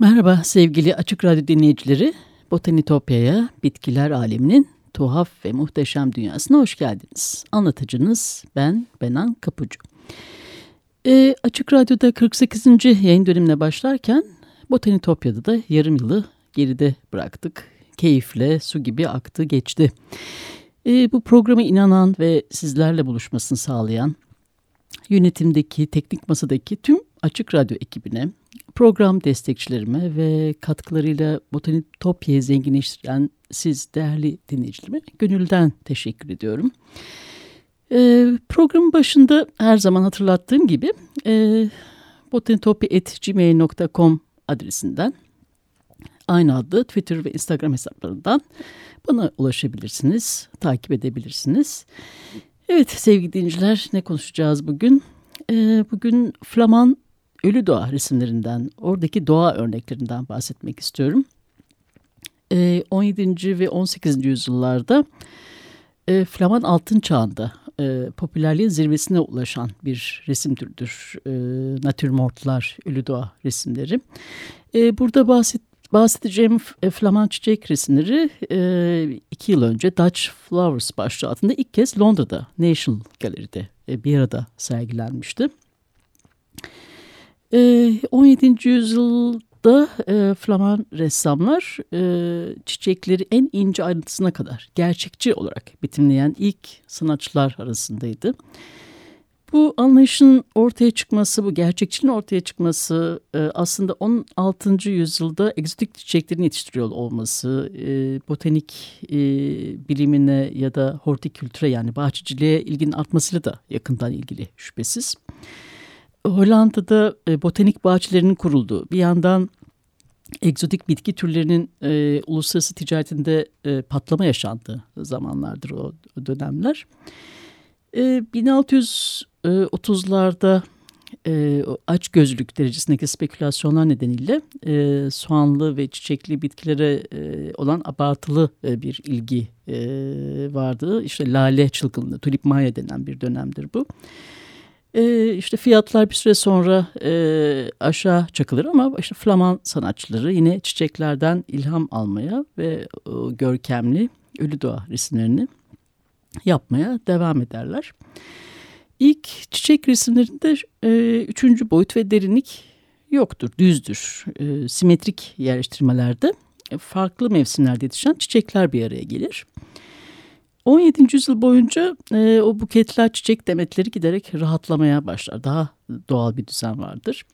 Merhaba sevgili Açık Radyo dinleyicileri. Botanitopya'ya, bitkiler aleminin tuhaf ve muhteşem dünyasına hoş geldiniz. Anlatıcınız ben Benan Kapucu. E, Açık Radyo'da 48. yayın dönemine başlarken Botanitopya'da da yarım yılı geride bıraktık. Keyifle su gibi aktı geçti. E, bu programa inanan ve sizlerle buluşmasını sağlayan yönetimdeki, teknik masadaki tüm Açık Radyo ekibine, program destekçilerime ve katkılarıyla Botanitopya'yı zenginleştiren siz değerli dinleyicilerime gönülden teşekkür ediyorum. Ee, programın başında her zaman hatırlattığım gibi e, botanitopya.gmail.com adresinden aynı adlı Twitter ve Instagram hesaplarından bana ulaşabilirsiniz, takip edebilirsiniz. Evet sevgili dinleyiciler ne konuşacağız bugün? Ee, bugün Flaman ölü doğa resimlerinden, oradaki doğa örneklerinden bahsetmek istiyorum. Ee, 17. ve 18. yüzyıllarda e, Flaman Altın Çağı'nda e, popülerliğin zirvesine ulaşan bir resim türüdür. E, Natürmortlar, ölü doğa resimleri. E, burada bahset, bahsedeceğim e, Flaman çiçek resimleri iki yıl önce Dutch Flowers başlığı altında ilk kez Londra'da National Gallery'de e, bir arada sergilenmişti. 17. Ee, yüzyılda e, Flaman ressamlar e, çiçekleri en ince ayrıntısına kadar gerçekçi olarak betimleyen ilk sanatçılar arasındaydı. Bu anlayışın ortaya çıkması, bu gerçekçiliğin ortaya çıkması e, aslında 16. yüzyılda egzotik çiçeklerin yetiştiriyor olması, botanik bilimine ya da hortikültüre yani bahçeciliğe ilginin artmasıyla da yakından ilgili şüphesiz. Hollanda'da e, botanik bahçelerinin kurulduğu, bir yandan egzotik bitki türlerinin e, uluslararası ticaretinde e, patlama yaşandığı zamanlardır o, dönemler. E, 1630'larda e, aç gözlük derecesindeki spekülasyonlar nedeniyle e, soğanlı ve çiçekli bitkilere e, olan abartılı e, bir ilgi e, vardı. İşte lale çılgınlığı, tulip maya denen bir dönemdir bu. E, işte fiyatlar bir süre sonra e, aşağı çakılır ama işte Flaman sanatçıları yine çiçeklerden ilham almaya ve o görkemli ölü doğa resimlerini yapmaya devam ederler. İlk çiçek resimlerinde e, üçüncü boyut ve derinlik yoktur, düzdür. E, simetrik yerleştirmelerde farklı mevsimlerde yetişen çiçekler bir araya gelir. 17. yüzyıl boyunca e, o buketler çiçek demetleri giderek rahatlamaya başlar. Daha doğal bir düzen vardır.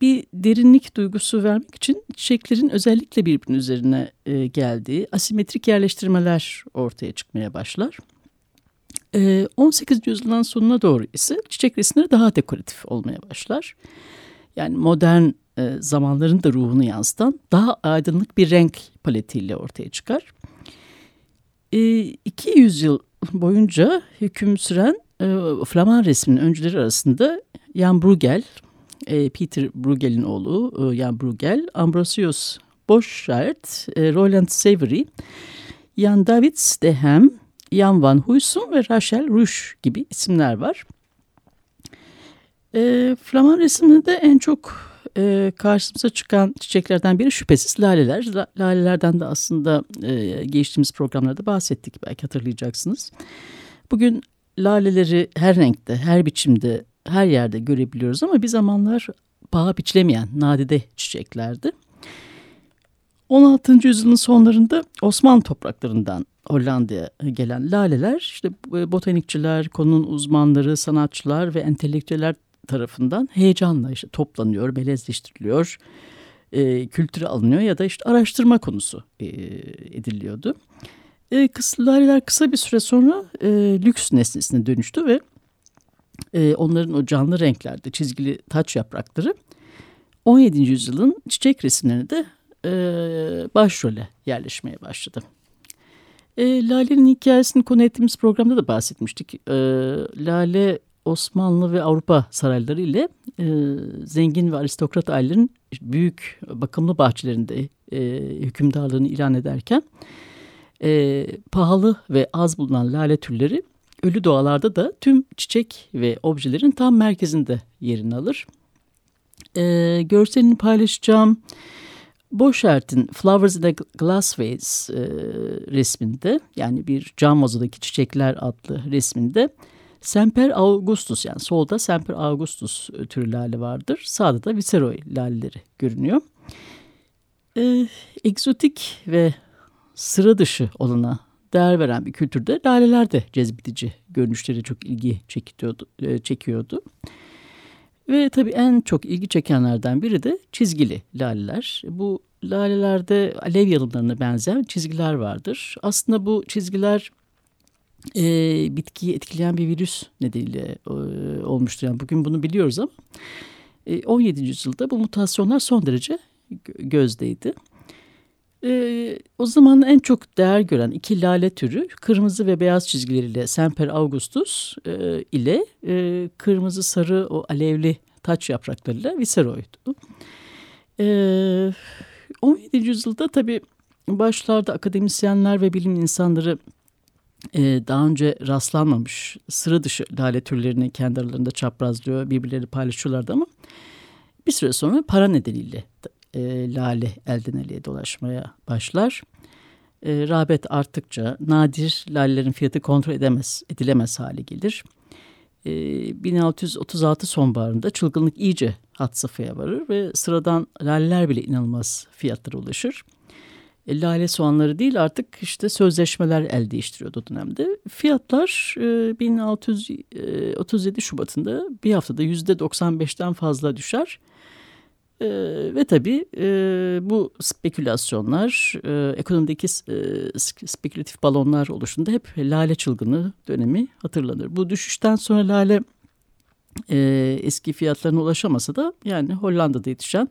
Bir derinlik duygusu vermek için çiçeklerin özellikle birbirinin üzerine e, geldiği asimetrik yerleştirmeler ortaya çıkmaya başlar. E, 18. yüzyılın sonuna doğru ise çiçek resimleri daha dekoratif olmaya başlar. Yani modern e, zamanların da ruhunu yansıtan daha aydınlık bir renk paletiyle ortaya çıkar. E, 200 yıl boyunca hüküm süren e, Flaman resminin öncüleri arasında Jan Bruegel, e, Peter Bruegel'in oğlu e, Jan Bruegel, Ambrosius Boschart, e, Roland Savory, Jan Davids de Hem, Jan van Huysum ve Rachel Rush gibi isimler var. E, Flaman resiminde en çok e, karşımıza çıkan çiçeklerden biri şüphesiz laleler. Lalelerden de aslında e, geçtiğimiz programlarda bahsettik belki hatırlayacaksınız. Bugün laleleri her renkte, her biçimde, her yerde görebiliyoruz ama bir zamanlar paha biçilemeyen nadide çiçeklerdi. 16. yüzyılın sonlarında Osmanlı topraklarından Hollanda'ya gelen laleler işte botanikçiler, konunun uzmanları, sanatçılar ve entelektüeller tarafından heyecanla işte toplanıyor, melezleştiriliyor. e, kültüre alınıyor ya da işte araştırma konusu e, ediliyordu. E, kısa, laleler kısa bir süre sonra e, lüks nesnesine dönüştü ve e, onların o canlı renklerde çizgili taç yaprakları 17. yüzyılın çiçek resimlerine de e, başrole yerleşmeye başladı. E, Lale'nin hikayesini konu ettiğimiz programda da bahsetmiştik. E, Lale Osmanlı ve Avrupa sarayları ile e, zengin ve aristokrat ailelerin büyük bakımlı bahçelerinde e, hükümdarlığını ilan ederken e, pahalı ve az bulunan lale türleri ölü doğalarda da tüm çiçek ve objelerin tam merkezinde yerini alır. E, görselini paylaşacağım. Boşert'in Flowers in a Glass Vase e, resminde yani bir cam vazodaki çiçekler adlı resminde Semper Augustus yani solda Semper Augustus türü lale vardır. Sağda da Viceroy laleleri görünüyor. E, egzotik ve sıra dışı olana değer veren bir kültürde laleler de cezbedici görünüşleri çok ilgi çekiyordu. E, çekiyordu. Ve tabii en çok ilgi çekenlerden biri de çizgili laleler. Bu lalelerde alev yalımlarına benzeyen çizgiler vardır. Aslında bu çizgiler e, bitkiyi etkileyen bir virüs nedeniyle e, olmuştur. Yani bugün bunu biliyoruz ama e, 17. yüzyılda bu mutasyonlar son derece gözdeydi. E, o zaman en çok değer gören iki lale türü kırmızı ve beyaz çizgileriyle Semper Augustus e, ile e, kırmızı sarı o alevli taç yapraklarıyla Viceroy'du. E, 17. yüzyılda tabii başlarda akademisyenler ve bilim insanları e, daha önce rastlanmamış sıra dışı lale türlerini kendi aralarında çaprazlıyor, birbirleri paylaşıyorlardı ama bir süre sonra para nedeniyle e, lale elden eleye dolaşmaya başlar. E, rağbet arttıkça nadir lalelerin fiyatı kontrol edemez, edilemez hale gelir. E, 1636 sonbaharında çılgınlık iyice hat safhaya varır ve sıradan laleler bile inanılmaz fiyatlara ulaşır. E, lale soğanları değil artık işte sözleşmeler el değiştiriyordu o dönemde. Fiyatlar e, 1637 Şubat'ında bir haftada %95'ten fazla düşer. E, ve tabii e, bu spekülasyonlar, e, ekonomideki e, spekülatif balonlar oluşunda hep lale çılgını dönemi hatırlanır. Bu düşüşten sonra lale e, eski fiyatlarına ulaşamasa da yani Hollanda'da yetişen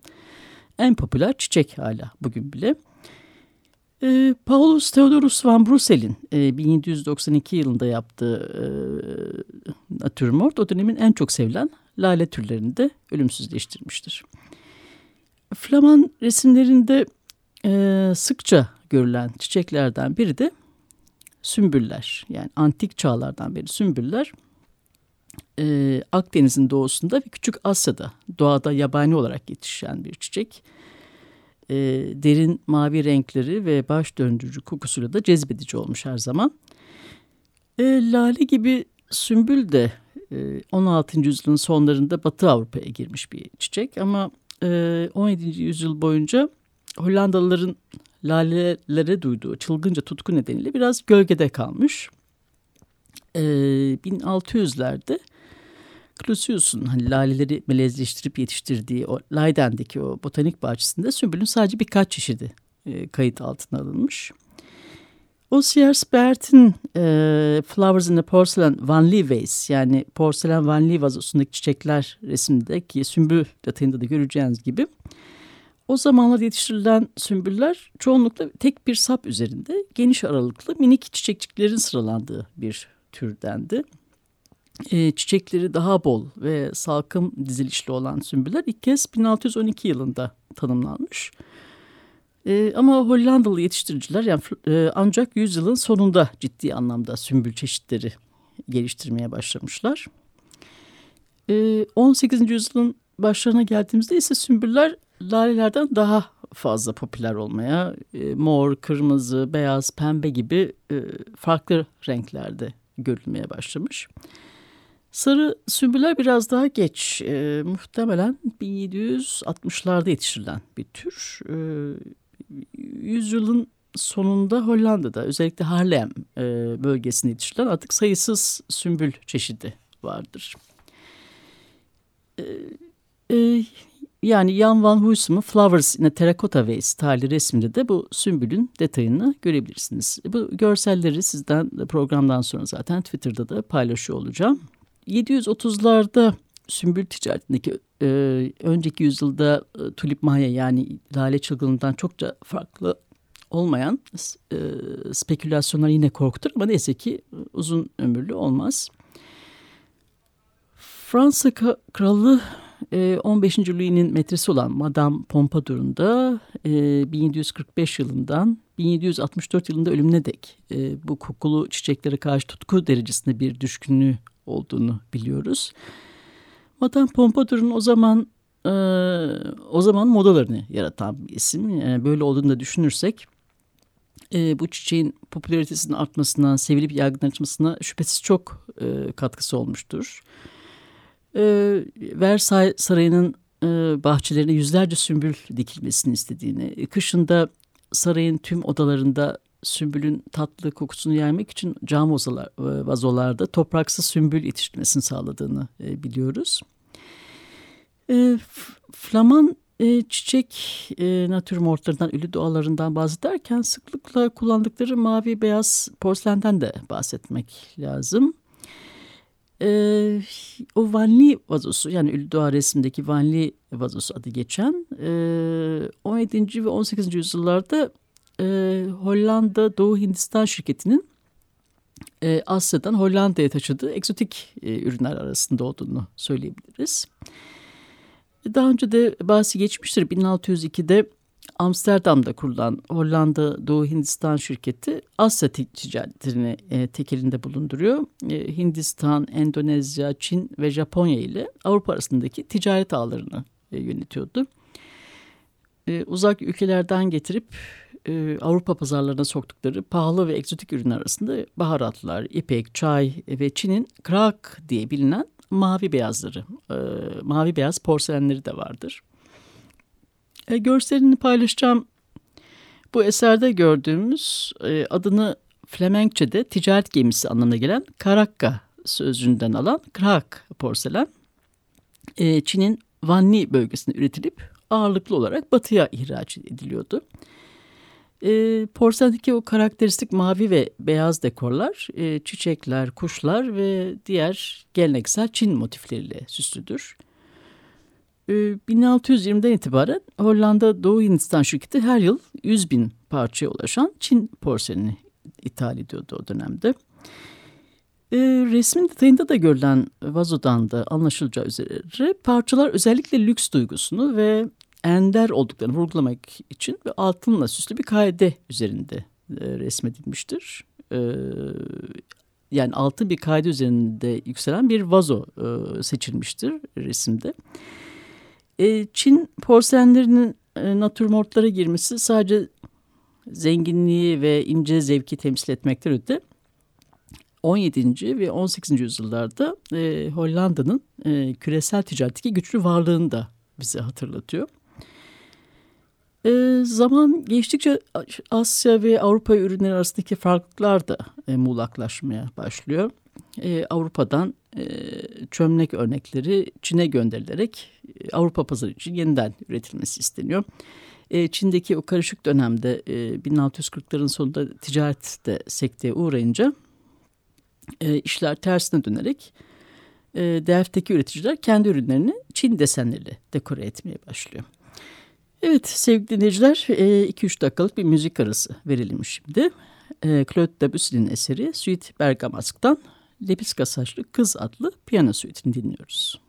en popüler çiçek hala bugün bile. E, Paulus Theodorus van Brussel'in e, 1792 yılında yaptığı e, natürmort o dönemin en çok sevilen lale türlerini de ölümsüzleştirmiştir. Flaman resimlerinde e, sıkça görülen çiçeklerden biri de sümbüller. Yani antik çağlardan beri sümbüller e, Akdeniz'in doğusunda ve Küçük Asya'da doğada yabani olarak yetişen bir çiçek. E, derin mavi renkleri ve baş döndürücü kokusuyla da cezbedici olmuş her zaman. E, lale gibi sümbül de e, 16. yüzyılın sonlarında Batı Avrupa'ya girmiş bir çiçek ama e, 17. yüzyıl boyunca Hollandalıların lalelere duyduğu çılgınca tutku nedeniyle biraz gölgede kalmış. E, 1600'lerde Clusius'un hani laleleri melezleştirip yetiştirdiği o Leiden'deki o botanik bahçesinde sümbülün sadece birkaç çeşidi e, kayıt altına alınmış. Osier Spert'in e, Flowers in the Porcelain Van Lee Vase yani porselen Van Lee vazosundaki çiçekler resimdeki sümbül detayında da göreceğiniz gibi o zamanlar yetiştirilen sümbüller çoğunlukla tek bir sap üzerinde geniş aralıklı minik çiçekçiklerin sıralandığı bir türdendi e, çiçekleri daha bol ve salkım dizilişli olan sümbüller ilk kez 1612 yılında tanımlanmış. E, ama Hollandalı yetiştiriciler yani, e, ancak yüzyılın sonunda ciddi anlamda sümbül çeşitleri geliştirmeye başlamışlar. E, 18. yüzyılın başlarına geldiğimizde ise sümbüller lalelerden daha fazla popüler olmaya, e, mor, kırmızı, beyaz, pembe gibi e, farklı renklerde görülmeye başlamış. Sarı sümbüller biraz daha geç, e, muhtemelen 1760'larda yetiştirilen bir tür. E, yüzyılın sonunda Hollanda'da özellikle Harlem e, bölgesinde yetiştirilen artık sayısız sümbül çeşidi vardır. E, e, yani Jan van Huysum'un Flowers in a Terracotta Vase tarihi resminde de bu sümbülün detayını görebilirsiniz. Bu görselleri sizden programdan sonra zaten Twitter'da da paylaşıyor olacağım. 730'larda sümbül ticaretindeki e, önceki yüzyılda e, tulip maya yani lale çılgınından çokça farklı olmayan e, spekülasyonlar yine korkutur ama neyse ki uzun ömürlü olmaz. Fransa Kralı 15. E, Louis'nin metresi olan Madame Pompadour'un da 1745 e, yılından 1764 yılında ölümüne dek e, bu kokulu çiçeklere karşı tutku derecesinde bir düşkünlüğü olduğunu biliyoruz. Madame Pompadour'un o zaman o zaman modalarını yaratan bir isim. böyle olduğunu da düşünürsek bu çiçeğin popülaritesinin artmasına, sevilip yaygınlaşmasına şüphesiz çok katkısı olmuştur e, Versailles Sarayı'nın e, bahçelerine yüzlerce sümbül dikilmesini istediğini, e, kışında sarayın tüm odalarında sümbülün tatlı kokusunu yaymak için cam e, vazolarda topraksız sümbül yetiştirmesini sağladığını e, biliyoruz. E, Flaman çiçek e, natürmortlarından, ölü doğalarından bahsederken sıklıkla kullandıkları mavi beyaz porselenden de bahsetmek lazım. E, o Vanli vazosu yani Üldoğa resimdeki Vanli vazosu adı geçen e, 17. ve 18. yüzyıllarda e, Hollanda Doğu Hindistan şirketinin e, Asya'dan Hollanda'ya taşıdığı egzotik e, ürünler arasında olduğunu söyleyebiliriz. Daha önce de bahsi geçmiştir. 1602'de Amsterdam'da kurulan Hollanda Doğu Hindistan şirketi Asya ticaretini e, tek elinde bulunduruyor. E, Hindistan, Endonezya, Çin ve Japonya ile Avrupa arasındaki ticaret ağlarını e, yönetiyordu. E, uzak ülkelerden getirip e, Avrupa pazarlarına soktukları pahalı ve egzotik ürünler arasında baharatlar, ipek, çay ve Çin'in krak diye bilinen mavi beyazları, e, mavi beyaz porselenleri de vardır. E, görselini paylaşacağım. Bu eserde gördüğümüz e, adını Flemenkçe'de ticaret gemisi anlamına gelen Karakka sözcüğünden alan Krak porselen e, Çin'in Vanni bölgesinde üretilip ağırlıklı olarak batıya ihraç ediliyordu. E, porselendeki o karakteristik mavi ve beyaz dekorlar, e, çiçekler, kuşlar ve diğer geleneksel Çin motifleriyle süslüdür. 1620'den ee, itibaren Hollanda Doğu Hindistan şirketi her yıl 100 bin parçaya ulaşan Çin porseleni ithal ediyordu o dönemde. E, resmin detayında da görülen vazodan da anlaşılacağı üzere parçalar özellikle lüks duygusunu ve ender olduklarını vurgulamak için ve altınla süslü bir kaide üzerinde e, resmedilmiştir. E, yani altın bir kaide üzerinde yükselen bir vazo e, seçilmiştir resimde. Çin porselenlerinin e, natürmortlara girmesi sadece zenginliği ve ince zevki temsil etmekten öte 17. ve 18. yüzyıllarda Hollanda'nın küresel ticaretteki güçlü varlığını da bize hatırlatıyor. E, zaman geçtikçe Asya ve Avrupa ürünleri arasındaki farklılıklar da e, muğlaklaşmaya başlıyor. E, Avrupa'dan e, çömlek örnekleri Çin'e gönderilerek e, Avrupa pazarı için yeniden üretilmesi isteniyor. E, Çin'deki o karışık dönemde e, 1640'ların sonunda ticaret de sekteye uğrayınca e, işler tersine dönerek e, Delft'teki üreticiler kendi ürünlerini Çin desenleriyle dekore etmeye başlıyor. Evet sevgili dinleyiciler 2-3 e, dakikalık bir müzik arası verelim şimdi. E, Claude Debussy'nin eseri Suite Bergamasque'dan Lepiska Saçlı Kız adlı piyano suitini dinliyoruz.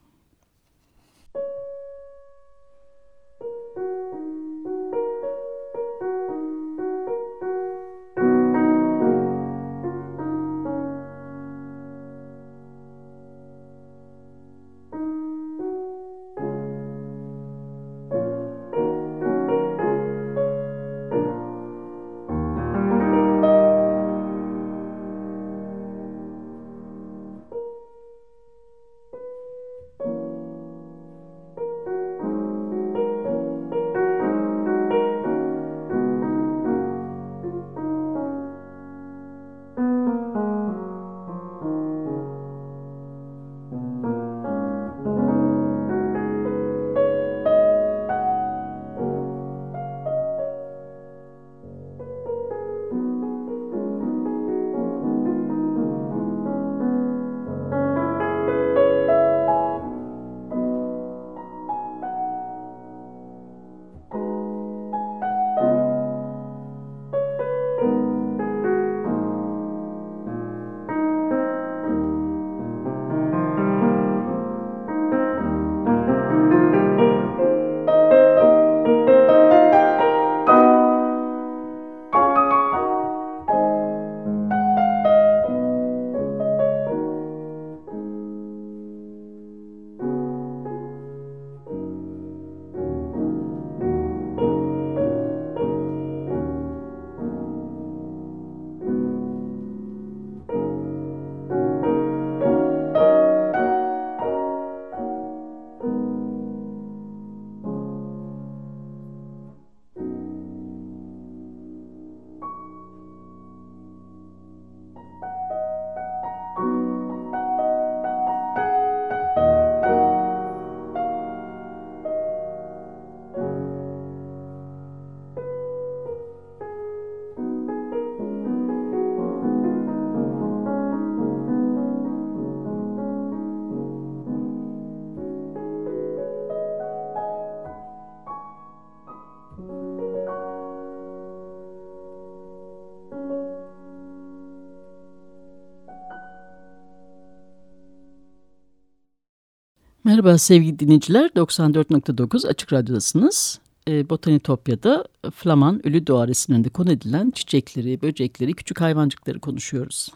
Merhaba sevgili dinleyiciler. 94.9 Açık Radyo'dasınız. E, Botanitopya'da Flaman Ölü Doğa konu edilen çiçekleri, böcekleri, küçük hayvancıkları konuşuyoruz.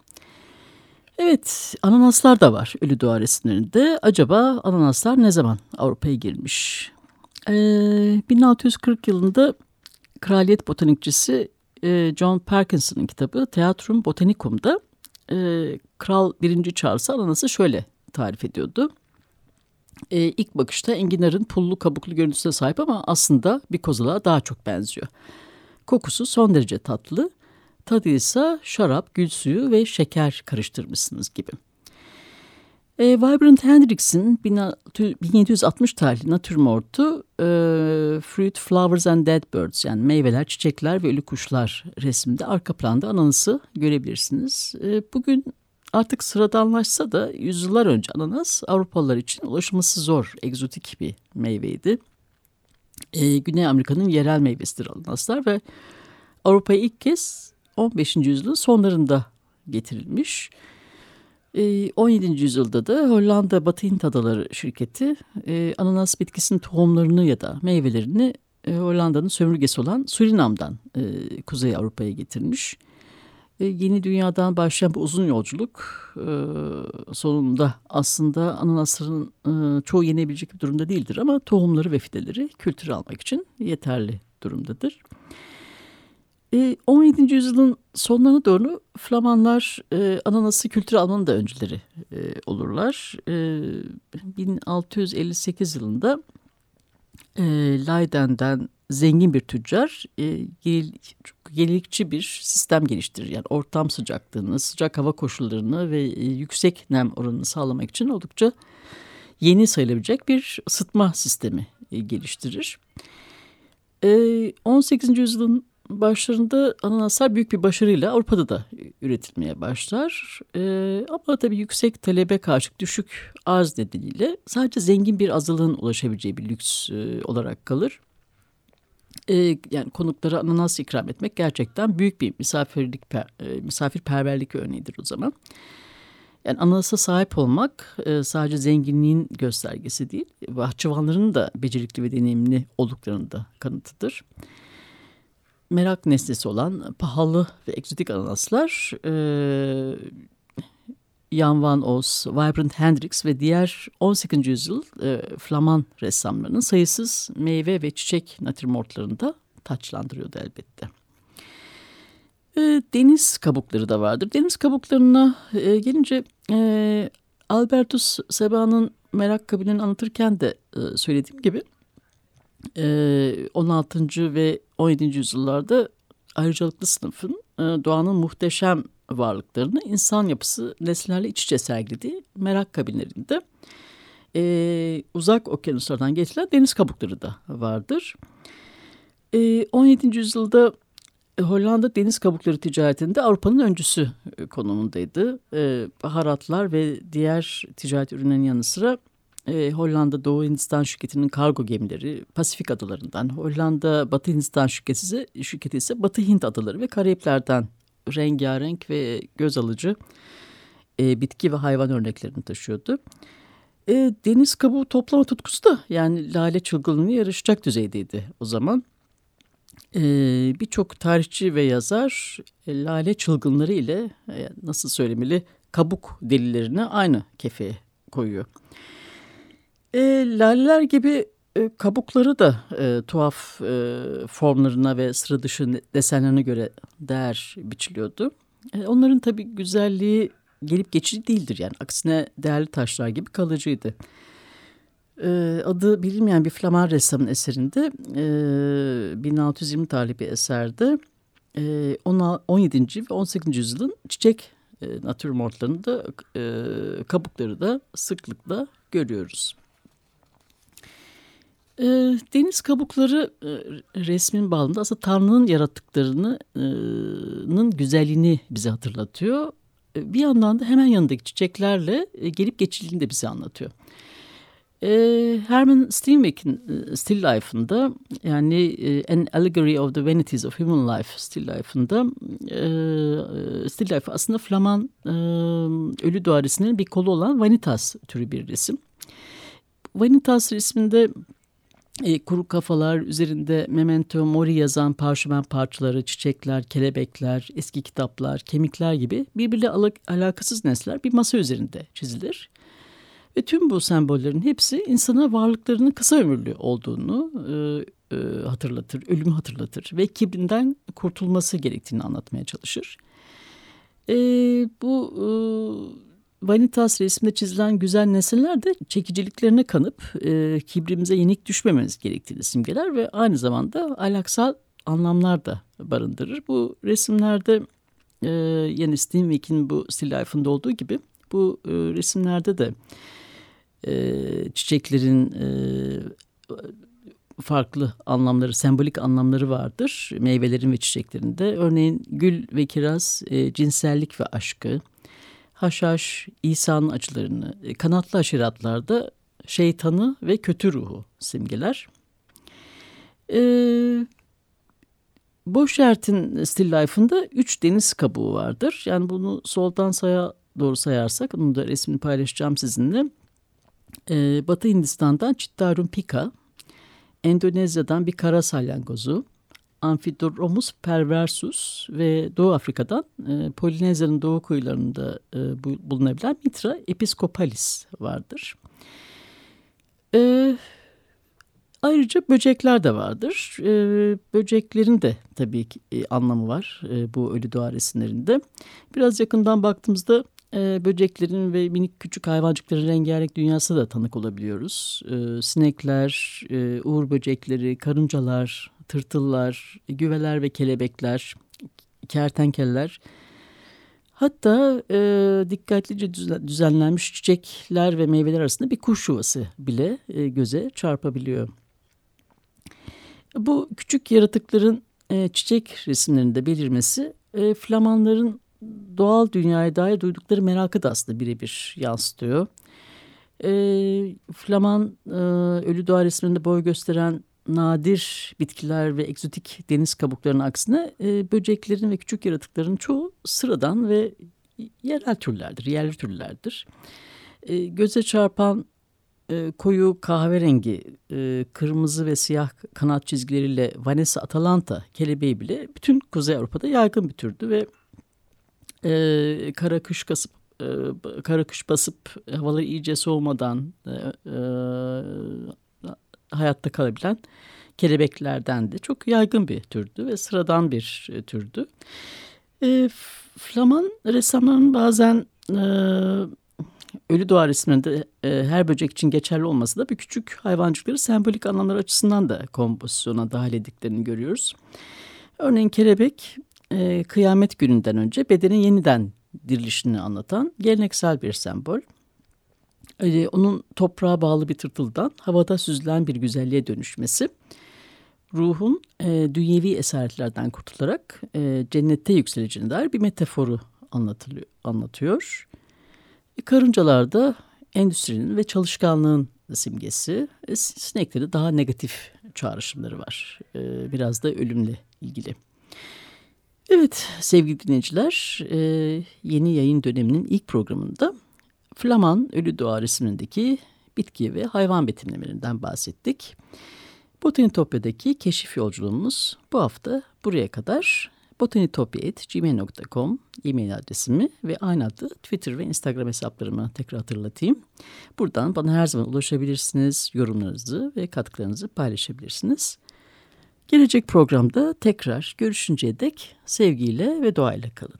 Evet, ananaslar da var Ölü Doğa. Acaba ananaslar ne zaman Avrupa'ya girmiş? E, 1640 yılında kraliyet botanikçisi e, John Parkinson'ın kitabı Theatrum Botanicum'da e, Kral 1. Charles'a ananası şöyle tarif ediyordu e, ilk bakışta enginarın pullu kabuklu görüntüsüne sahip ama aslında bir kozalağa daha çok benziyor. Kokusu son derece tatlı, tadı ise şarap, gül suyu ve şeker karıştırmışsınız gibi. E, Vibrant Hendrix'in 1760 tarihli natürmortu e, Fruit, Flowers and Dead Birds yani meyveler, çiçekler ve ölü kuşlar resminde arka planda ananası görebilirsiniz. E, bugün Artık sıradanlaşsa da yüzyıllar önce ananas Avrupalılar için ulaşılması zor, egzotik bir meyveydi. Ee, Güney Amerika'nın yerel meyvesidir ananaslar ve Avrupa'ya ilk kez 15. yüzyılın sonlarında getirilmiş. Ee, 17. yüzyılda da Hollanda Batı Hint Adaları şirketi e, ananas bitkisinin tohumlarını ya da meyvelerini e, Hollanda'nın sömürgesi olan Surinam'dan e, Kuzey Avrupa'ya getirmiş. E, yeni dünyadan başlayan bu uzun yolculuk e, sonunda aslında ananasların e, çoğu yenebilecek bir durumda değildir ama tohumları ve fideleri kültüre almak için yeterli durumdadır. 17. yüzyılın sonlarına doğru Flamanlar ananası kültüre almanın da öncüleri olurlar. 1658 yılında Leiden'den zengin bir tüccar e, yenilikçi bir sistem geliştirir. Yani ortam sıcaklığını, sıcak hava koşullarını ve e, yüksek nem oranını sağlamak için oldukça yeni sayılabilecek bir ısıtma sistemi e, geliştirir. E, 18. yüzyılın başlarında ananaslar büyük bir başarıyla Avrupa'da da üretilmeye başlar. E, ama tabii yüksek talebe karşı düşük arz nedeniyle sadece zengin bir azalığın ulaşabileceği bir lüks e, olarak kalır e, yani konuklara ananas ikram etmek gerçekten büyük bir misafirlik e, misafirperverlik örneğidir o zaman. Yani ananasa sahip olmak e, sadece zenginliğin göstergesi değil, bahçıvanların da becerikli ve deneyimli olduklarının da kanıtıdır. Merak nesnesi olan pahalı ve egzotik ananaslar e, Jan van Os, Vibrant Hendrix ve diğer 18. yüzyıl e, Flaman ressamlarının sayısız meyve ve çiçek natürmortlarında taçlandırıyordu elbette. E, deniz kabukları da vardır. Deniz kabuklarına e, gelince e, Albertus Seba'nın merak kabilini anlatırken de e, söylediğim gibi e, 16. ve 17. yüzyıllarda ayrıcalıklı sınıfın e, doğanın muhteşem varlıklarını insan yapısı nesnelerle iç içe sergilediği merak kabinlerinde e, uzak okyanuslardan getirilen deniz kabukları da vardır. E, 17. yüzyılda Hollanda deniz kabukları ticaretinde Avrupa'nın öncüsü e, konumundaydı. E, baharatlar ve diğer ticaret ürünlerinin yanı sıra e, Hollanda Doğu Hindistan şirketinin kargo gemileri Pasifik adalarından, Hollanda Batı Hindistan şirketi, şirketi ise Batı Hint adaları ve Karayipler'den rengarenk ve göz alıcı e, bitki ve hayvan örneklerini taşıyordu. E, deniz kabuğu toplama tutkusu da yani lale çılgınlığı yarışacak düzeydeydi o zaman. E, Birçok tarihçi ve yazar e, lale çılgınları ile e, nasıl söylemeli kabuk delilerini aynı kefeye koyuyor. E, laleler gibi kabukları da e, tuhaf e, formlarına ve sıra dışı desenlerine göre değer biçiliyordu. E, onların tabii güzelliği gelip geçici değildir yani aksine değerli taşlar gibi kalıcıydı. E, adı bilinmeyen bir Flaman ressamın eserinde e, 1620 tarihli bir eserde e, 17. ve 18. yüzyılın çiçek e, natürmortlarını da e, kabukları da sıklıkla görüyoruz. E, deniz kabukları e, resmin bağlamında aslında Tanrı'nın yarattıklarının güzelliğini bize hatırlatıyor. E, bir yandan da hemen yanındaki çiçeklerle e, gelip geçiciliğini de bize anlatıyor. E, Herman Steinbeck'in e, Still Life'ında yani e, An Allegory of the Vanities of Human Life Still Life'ında e, Still Life aslında Flaman e, ölü duaresinin bir kolu olan Vanitas türü bir resim. Vanitas resminde e, kuru kafalar üzerinde memento mori yazan parşömen parçaları, çiçekler, kelebekler, eski kitaplar, kemikler gibi birbiriyle al alakasız nesneler bir masa üzerinde çizilir. Ve tüm bu sembollerin hepsi insana varlıklarının kısa ömürlü olduğunu e, e, hatırlatır, ölümü hatırlatır ve kibrinden kurtulması gerektiğini anlatmaya çalışır. E, bu e, Vanitas resminde çizilen güzel nesneler de çekiciliklerine kanıp e, kibrimize yenik düşmememiz gerektiğini simgeler ve aynı zamanda alaksal anlamlar da barındırır. Bu resimlerde e, yani Steinweg'in bu Still Life'ında olduğu gibi bu e, resimlerde de e, çiçeklerin e, farklı anlamları, sembolik anlamları vardır meyvelerin ve çiçeklerinde. Örneğin gül ve kiraz e, cinsellik ve aşkı, haşhaş İsa'nın acılarını, e, kanatlı aşiratlarda şeytanı ve kötü ruhu simgeler. Ee, Boşert'in Still Life'ında üç deniz kabuğu vardır. Yani bunu soldan sağa doğru sayarsak, bunu da resmini paylaşacağım sizinle. Ee, Batı Hindistan'dan Chittarum pica, Endonezya'dan bir kara salyangozu, Amphidromus perversus ve Doğu Afrika'dan e, Polinezya'nın doğu kıyılarında e, bulunabilen Mitra episcopalis vardır. E, ayrıca böcekler de vardır. E, böceklerin de tabii ki e, anlamı var e, bu ölü doğa resimlerinde. Biraz yakından baktığımızda e, böceklerin ve minik küçük hayvancıkların rengarenk dünyası da tanık olabiliyoruz. E, sinekler, e, uğur böcekleri, karıncalar, tırtıllar, güveler ve kelebekler, kertenkeleler. Hatta e, dikkatlice düzenlenmiş çiçekler ve meyveler arasında bir kuş yuvası bile e, göze çarpabiliyor. Bu küçük yaratıkların e, çiçek resimlerinde belirmesi e, Flamanların doğal dünyaya dair duydukları merakı da aslında birebir yansıtıyor. E, Flaman e, ölü doğa resmlerinde boy gösteren nadir bitkiler ve egzotik deniz kabuklarının aksine e, böceklerin ve küçük yaratıkların çoğu sıradan ve yerel türlerdir, yerli türlerdir. E, göze çarpan e, koyu kahverengi, e, kırmızı ve siyah kanat çizgileriyle Vanessa atalanta kelebeği bile bütün Kuzey Avrupa'da yaygın bir türdü ve e, kara kış kasıp e, kara kış basıp havalar iyice soğumadan e, e, hayatta kalabilen kelebeklerden de çok yaygın bir türdü ve sıradan bir e, türdü. E, Flaman ressamların bazen e, ölü doğa resimlerinde e, her böcek için geçerli olması da bir küçük hayvancıkları sembolik anlamlar açısından da kompozisyona dahil ettiklerini görüyoruz. Örneğin kelebek e, kıyamet gününden önce bedenin yeniden dirilişini anlatan geleneksel bir sembol. E, onun toprağa bağlı bir tırtıldan havada süzülen bir güzelliğe dönüşmesi ruhun e, dünyevi esaretlerden kurtularak e, cennette yükseleceğine dair bir metaforu anlatılıyor, anlatıyor. E, karıncalar da endüstrinin ve çalışkanlığın simgesi. E, sinekleri daha negatif çağrışımları var. E, biraz da ölümle ilgili. Evet sevgili dinleyiciler e, yeni yayın döneminin ilk programında Flaman Ölü Doğa resimindeki bitki ve hayvan betimlemelerinden bahsettik. Botanitopya'daki keşif yolculuğumuz bu hafta buraya kadar. botanitopya.gmail.com e-mail adresimi ve aynı adlı Twitter ve Instagram hesaplarımı tekrar hatırlatayım. Buradan bana her zaman ulaşabilirsiniz, yorumlarınızı ve katkılarınızı paylaşabilirsiniz. Gelecek programda tekrar görüşünceye dek sevgiyle ve doğayla kalın.